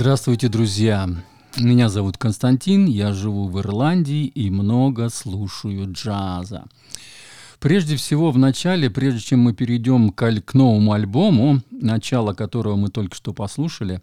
Здравствуйте, друзья! Меня зовут Константин, я живу в Ирландии и много слушаю джаза. Прежде всего, в начале, прежде чем мы перейдем к, новому альбому, начало которого мы только что послушали,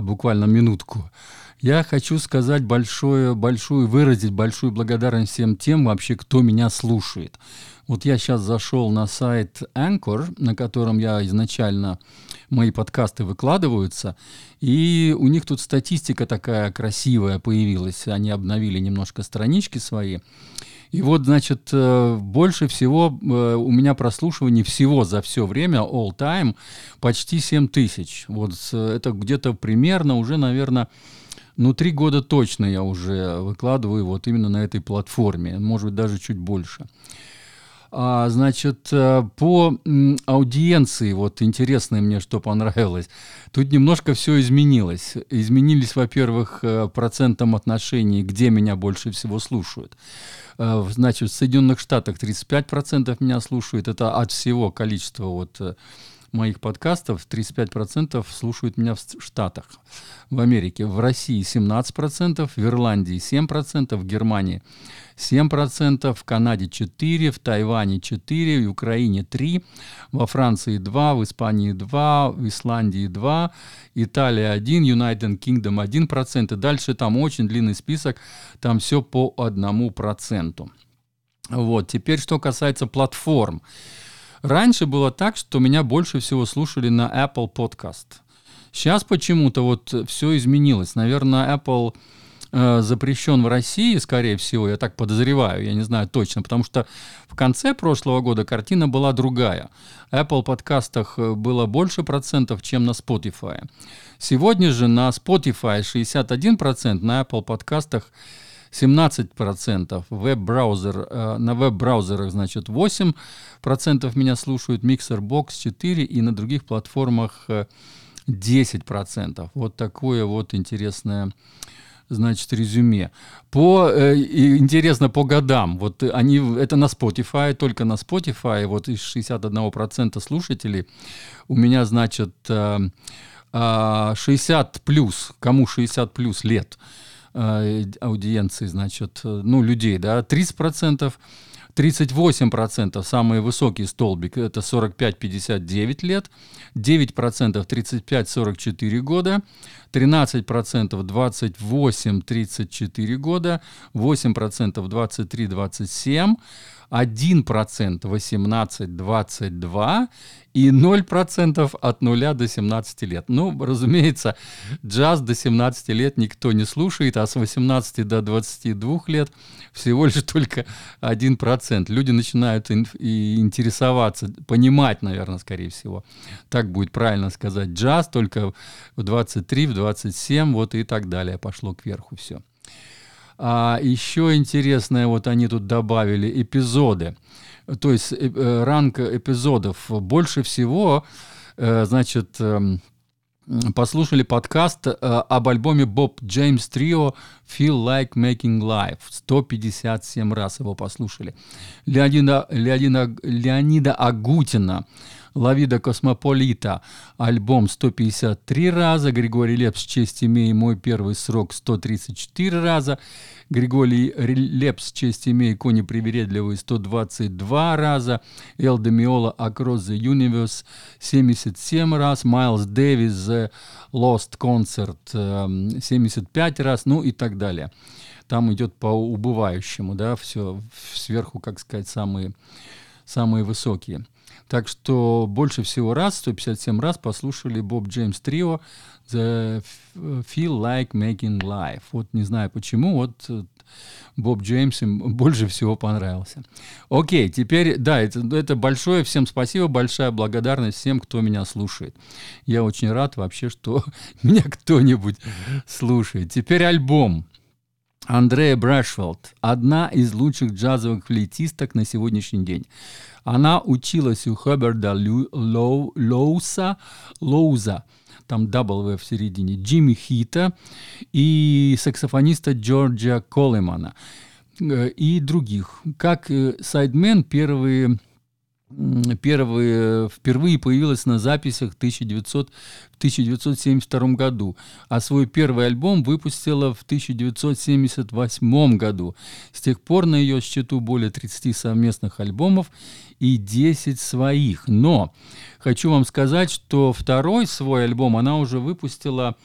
буквально минутку, я хочу сказать большое, большую, выразить большую благодарность всем тем вообще, кто меня слушает. Вот я сейчас зашел на сайт Anchor, на котором я изначально мои подкасты выкладываются, и у них тут статистика такая красивая появилась. Они обновили немножко странички свои. И вот, значит, э, больше всего э, у меня прослушиваний всего за все время, all time, почти 7 тысяч. Вот это где-то примерно уже, наверное, ну, три года точно я уже выкладываю вот именно на этой платформе, может быть, даже чуть больше. А, значит, э, по аудиенции, вот интересное мне, что понравилось, тут немножко все изменилось. Изменились, во-первых, э, процентом отношений, где меня больше всего слушают. Э, значит, в Соединенных Штатах 35% меня слушают, это от всего количества вот моих подкастов 35% слушают меня в Штатах, в Америке, в России 17%, в Ирландии 7%, в Германии 7%, в Канаде 4%, в Тайване 4%, в Украине 3%, во Франции 2%, в Испании 2%, в Исландии 2%, Италия 1%, United Kingdom 1%, и дальше там очень длинный список, там все по 1%. Вот, теперь что касается платформ. Раньше было так, что меня больше всего слушали на Apple Podcast. Сейчас почему-то вот все изменилось. Наверное, Apple э, запрещен в России, скорее всего, я так подозреваю, я не знаю точно, потому что в конце прошлого года картина была другая. Apple подкастах э, было больше процентов, чем на Spotify. Сегодня же на Spotify 61%, на Apple подкастах 17%, веб-браузер, э, на веб-браузерах, значит, 8% меня слушают, Mixer 4% и на других платформах 10%. Э, вот такое вот интересное значит, резюме. По, э, интересно, по годам. Вот они, это на Spotify, только на Spotify, вот из 61% слушателей у меня, значит, э, э, 60 плюс, кому 60 плюс лет – э, аудиенции, значит, э, ну, людей, да, 30%, 38% самый высокий столбик, это 45-59 лет, 9% 35-44 года, 13% 28-34 года, 8% 23-27, 1% 18-22 и 0% от 0 до 17 лет. Ну, разумеется, джаз до 17 лет никто не слушает, а с 18 до 22 лет всего лишь только 1%. Люди начинают интересоваться, понимать, наверное, скорее всего. Так будет правильно сказать. Джаз только в 23, в 27, вот и так далее. Пошло кверху все. А еще интересное, вот они тут добавили эпизоды. То есть э, э, ранг эпизодов. Больше всего, э, значит, э, послушали подкаст э, об альбоме Боб Джеймс Трио «Feel Like Making Life». 157 раз его послушали. Леонида, Леонида, Леонида Агутина «Лавида Космополита» альбом 153 раза, Григорий Лепс «Честь имей мой первый срок» 134 раза, Григорий Лепс «Честь имей кони привередливые» 122 раза, Эл Демиола «Across the Universe» 77 раз, Майлз Дэвис «The Lost Concert» 75 эм, раз, ну и так далее. Там идет по убывающему, да, все сверху, как сказать, самые, самые высокие. Так что больше всего раз, 157 раз послушали Боб Джеймс Трио The Feel Like Making Life. Вот не знаю почему, вот э, Боб Джеймс им больше всего понравился. Окей, теперь, да, это, это большое всем спасибо, большая благодарность всем, кто меня слушает. Я очень рад вообще, что меня кто-нибудь слушает. Теперь альбом. Андрея Брэшфилд, одна из лучших джазовых флейтисток на сегодняшний день. Она училась у Хоберда Лоу, Лоуса, Лоуза, там W в середине, Джимми Хита и саксофониста Джорджа Колемана э, и других. Как э, сайдмен первые первые, впервые появилась на записях 1900, в 1972 году, а свой первый альбом выпустила в 1978 году. С тех пор на ее счету более 30 совместных альбомов и 10 своих. Но хочу вам сказать, что второй свой альбом она уже выпустила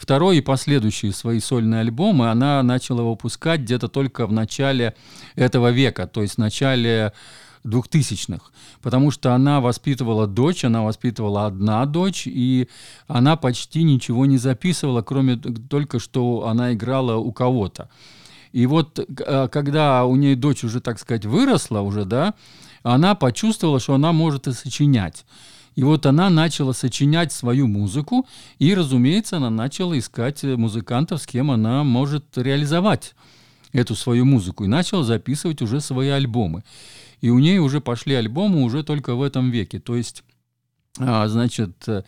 Второй и последующие свои сольные альбомы она начала выпускать где-то только в начале этого века, то есть в начале двухтысячных, потому что она воспитывала дочь, она воспитывала одна дочь, и она почти ничего не записывала, кроме только что она играла у кого-то. И вот э, когда у нее дочь уже, так сказать, выросла уже, да, она почувствовала, что она может и сочинять. И вот она начала сочинять свою музыку, и, разумеется, она начала искать музыкантов, с кем она может реализовать эту свою музыку, и начала записывать уже свои альбомы. И у нее уже пошли альбомы уже только в этом веке. То есть, а, значит, э,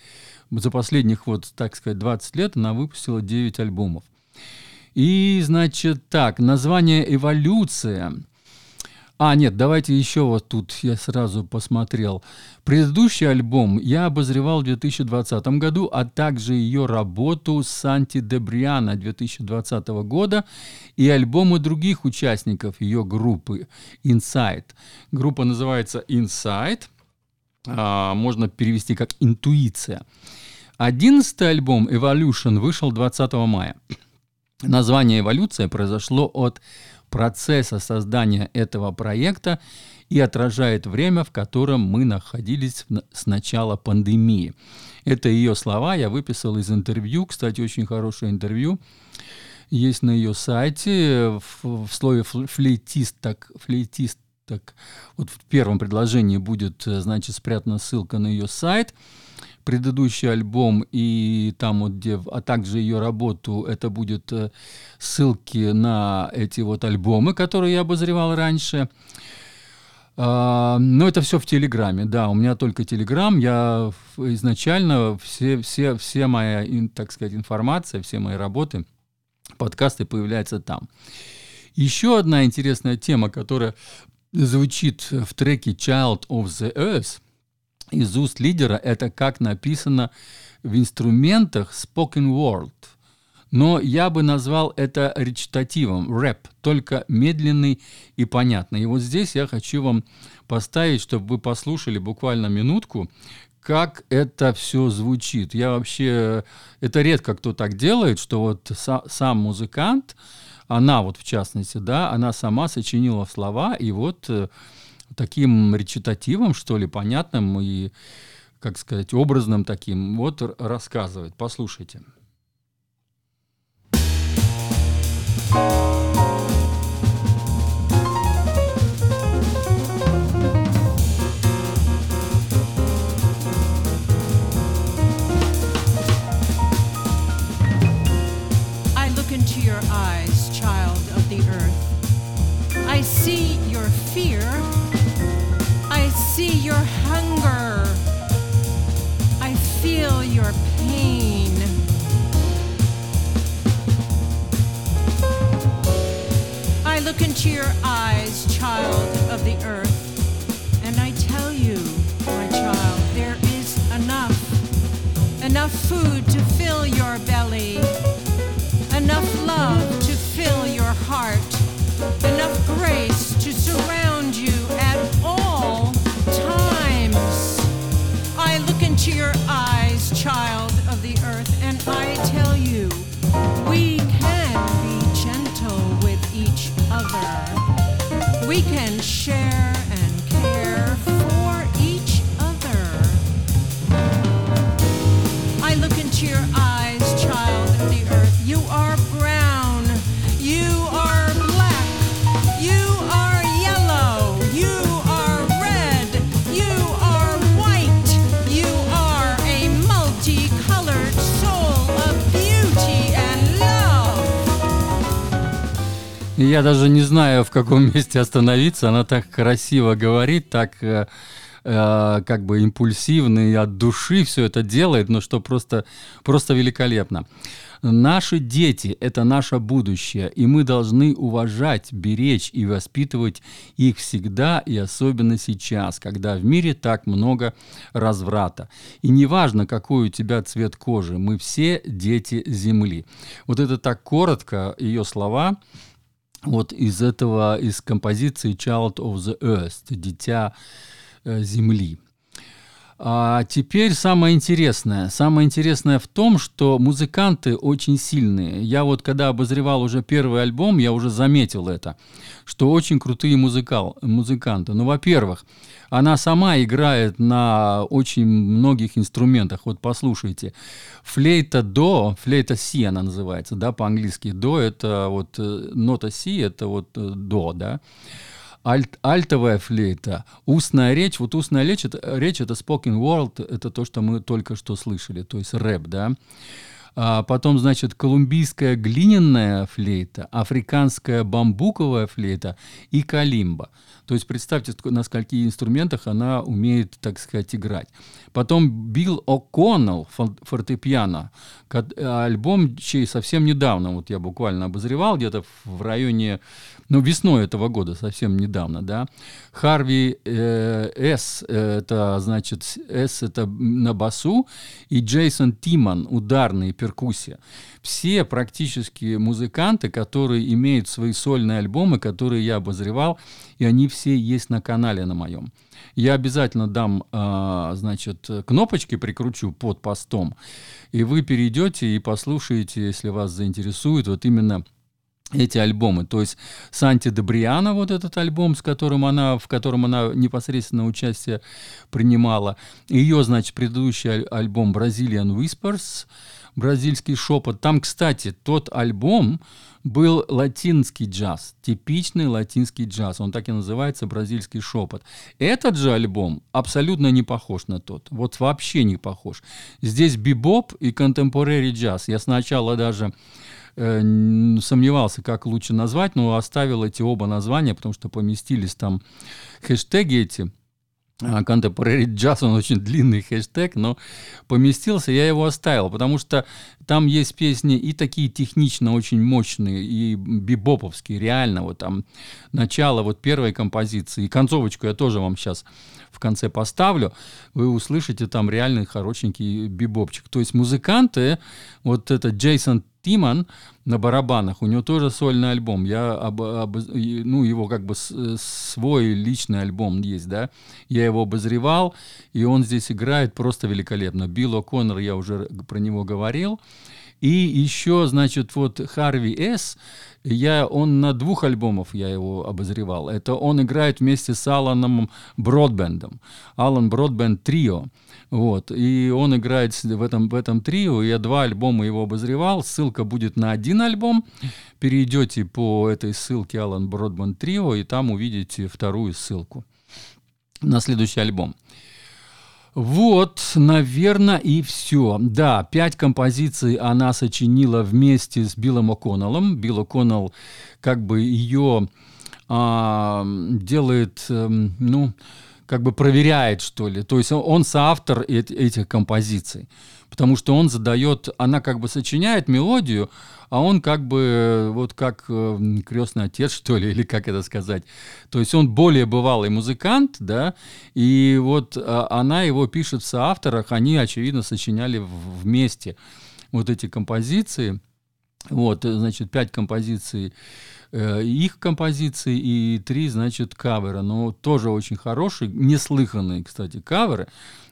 за последних, вот, так сказать, 20 лет она выпустила 9 альбомов. И, значит, так, название «Эволюция». А, нет, давайте еще вот тут я сразу посмотрел. Предыдущий альбом я обозревал в 2020 году, а также ее работу Санти Дебриана 2020 года и альбомы других участников ее группы Inside. Группа называется Inside, а, можно перевести как «Интуиция». Одиннадцатый альбом Evolution вышел 20 мая. Название «Эволюция» произошло от процесса создания этого проекта и отражает время, в котором мы находились с начала пандемии. Это ее слова, я выписал из интервью, кстати, очень хорошее интервью, есть на ее сайте, в, в слове флейтист, так, флейтист, так, вот в первом предложении будет, значит, спрятана ссылка на ее сайт – предыдущий альбом и там вот где, а также ее работу, это будет э, ссылки на эти вот альбомы, которые я обозревал раньше. А, но это все в Телеграме, да, у меня только Телеграм, я изначально все, все, все моя, так сказать, информация, все мои работы, подкасты появляются там. Еще одна интересная тема, которая звучит в треке Child of the Earth – из уст лидера это как написано в инструментах spoken word. Но я бы назвал это речитативом, рэп, только медленный и понятный. И вот здесь я хочу вам поставить, чтобы вы послушали буквально минутку, как это все звучит. Я вообще... Это редко кто так делает, что вот са, сам музыкант, она вот в частности, да, она сама сочинила слова, и вот э, таким речитативом, что ли, понятным и, как сказать, образным таким, вот рассказывает. Послушайте. I look into your eyes, child of the earth. I see your fear I see your hunger. I feel your pain. I look into your eyes, child of the earth, and I tell you, my child, there is enough. Enough food to fill your belly, enough love to fill your heart, enough grace to surround you Я даже не знаю, в каком месте остановиться. Она так красиво говорит, так э, э, как бы импульсивно и от души все это делает, но что просто, просто великолепно. Наши дети – это наше будущее, и мы должны уважать, беречь и воспитывать их всегда и особенно сейчас, когда в мире так много разврата. И неважно, какой у тебя цвет кожи, мы все дети Земли. Вот это так коротко, ее слова – вот из этого, из композиции Child of the Earth, Дитя э, Земли. А теперь самое интересное. Самое интересное в том, что музыканты очень сильные. Я вот когда обозревал уже первый альбом, я уже заметил это, что очень крутые музыкал, музыканты. Ну, во-первых, она сама играет на очень многих инструментах. Вот послушайте. Флейта до, флейта си она называется, да, по-английски. До это вот э, нота си, это вот э, до, да. Альт, альтовая флейта, устная речь. Вот устная речь это, речь это spoken word, это то, что мы только что слышали, то есть рэп, да. А потом, значит, колумбийская глиняная флейта, африканская бамбуковая флейта и калимба. То есть представьте, на скольких инструментах она умеет, так сказать, играть. Потом Билл О'Коннелл, фортепиано, альбом, чей совсем недавно, вот я буквально обозревал, где-то в районе, ну, весной этого года, совсем недавно, да. Харви э, С, это, значит, С это на басу, и Джейсон Тиман, ударные перкуссия. Все практически музыканты, которые имеют свои сольные альбомы, которые я обозревал, и они все есть на канале на моем. Я обязательно дам, э, значит, кнопочки прикручу под постом, и вы перейдете и послушаете, если вас заинтересует, вот именно эти альбомы. То есть Санти Добриана, вот этот альбом, с которым она, в котором она непосредственно участие принимала. Ее, значит, предыдущий альбом Brazilian Whispers, бразильский шепот. Там, кстати, тот альбом был латинский джаз, типичный латинский джаз. Он так и называется «Бразильский шепот». Этот же альбом абсолютно не похож на тот. Вот вообще не похож. Здесь бибоп и контемпорари джаз. Я сначала даже э, сомневался, как лучше назвать, но оставил эти оба названия, потому что поместились там хэштеги эти – Contemporary Jazz, он очень длинный хэштег, но поместился, я его оставил, потому что там есть песни и такие технично очень мощные, и бибоповские, реально, вот там начало вот первой композиции, и концовочку я тоже вам сейчас в конце поставлю, вы услышите там реальный хорошенький бибопчик. То есть музыканты, вот этот Джейсон Тиман на барабанах, у него тоже сольный альбом. Я об, об, ну, его как бы свой личный альбом есть, да. Я его обозревал, и он здесь играет просто великолепно. Билл О'Коннор, я уже про него говорил. И еще, значит, вот Харви С. Я, он на двух альбомах я его обозревал. Это он играет вместе с Аланом Бродбендом. Алан Бродбенд Трио. Вот. И он играет в этом, в этом трио. Я два альбома его обозревал. Ссылка будет на один альбом. Перейдете по этой ссылке Алан Бродбенд Трио, и там увидите вторую ссылку на следующий альбом. Вот, наверное, и все. Да, пять композиций она сочинила вместе с Биллом О'Коннеллом. Билл О'Коннелл как бы ее а, делает, эм, ну, как бы проверяет, что ли. То есть он, он соавтор этих композиций. Потому что он задает, она как бы сочиняет мелодию, а он как бы вот как э, крестный отец, что ли, или как это сказать. То есть он более бывалый музыкант, да, и вот а, она его пишет в соавторах, они, очевидно, сочиняли вместе вот эти композиции. Вот, значит, пять композиций э, их композиции и три, значит, кавера. Но тоже очень хорошие, неслыханные, кстати, каверы,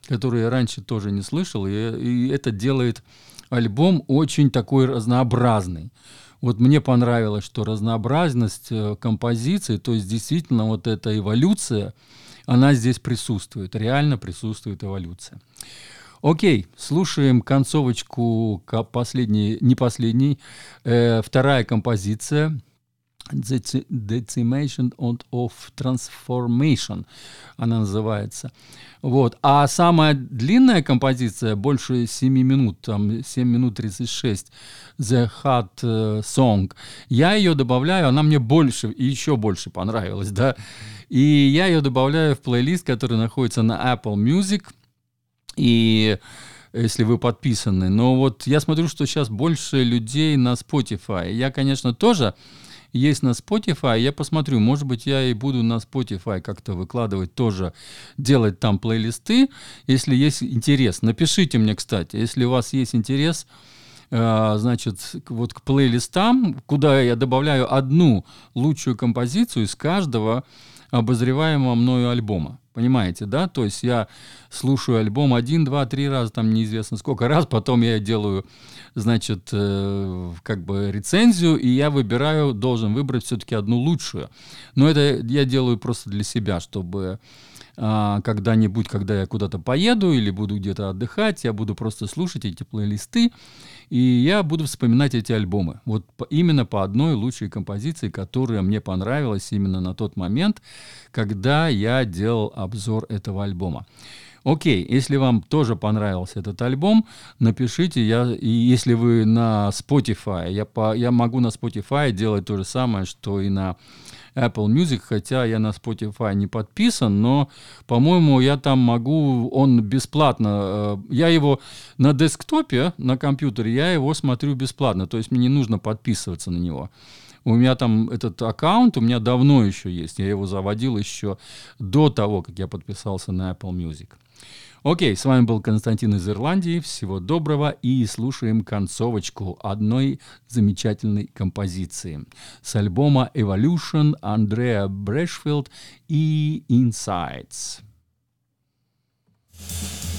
которые я раньше тоже не слышал. И, и это делает альбом очень такой разнообразный. Вот мне понравилось, что разнообразность э, композиций, то есть действительно вот эта эволюция, она здесь присутствует, реально присутствует эволюция. Окей, слушаем концовочку последней, не последней, э, вторая композиция Decimation of Transformation она называется. Вот. А самая длинная композиция, больше 7 минут, там 7 минут 36, The Hot э, Song, я ее добавляю, она мне больше и еще больше понравилась, да. И я ее добавляю в плейлист, который находится на Apple Music. И если вы подписаны. Но вот я смотрю, что сейчас больше людей на Spotify. Я, конечно, тоже есть на Spotify. Я посмотрю, может быть, я и буду на Spotify как-то выкладывать тоже, делать там плейлисты, если есть интерес. Напишите мне, кстати, если у вас есть интерес, э, значит, вот к плейлистам, куда я добавляю одну лучшую композицию из каждого обозреваемого мною альбома. Понимаете, да? То есть я слушаю альбом один, два, три раза, там неизвестно сколько раз, потом я делаю, значит, э, как бы рецензию, и я выбираю, должен выбрать все-таки одну лучшую. Но это я делаю просто для себя, чтобы а, когда-нибудь, когда я куда-то поеду или буду где-то отдыхать, я буду просто слушать эти плейлисты, и я буду вспоминать эти альбомы. Вот именно по одной лучшей композиции, которая мне понравилась именно на тот момент, когда я делал обзор этого альбома. Окей, если вам тоже понравился этот альбом, напишите, я, и если вы на Spotify, я, по, я могу на Spotify делать то же самое, что и на Apple Music, хотя я на Spotify не подписан, но, по-моему, я там могу, он бесплатно, э, я его на десктопе, на компьютере, я его смотрю бесплатно, то есть мне не нужно подписываться на него. У меня там этот аккаунт, у меня давно еще есть, я его заводил еще до того, как я подписался на Apple Music. Окей, с вами был Константин из Ирландии. Всего доброго и слушаем концовочку одной замечательной композиции с альбома Evolution Андреа Брэшфилд и Insights. thank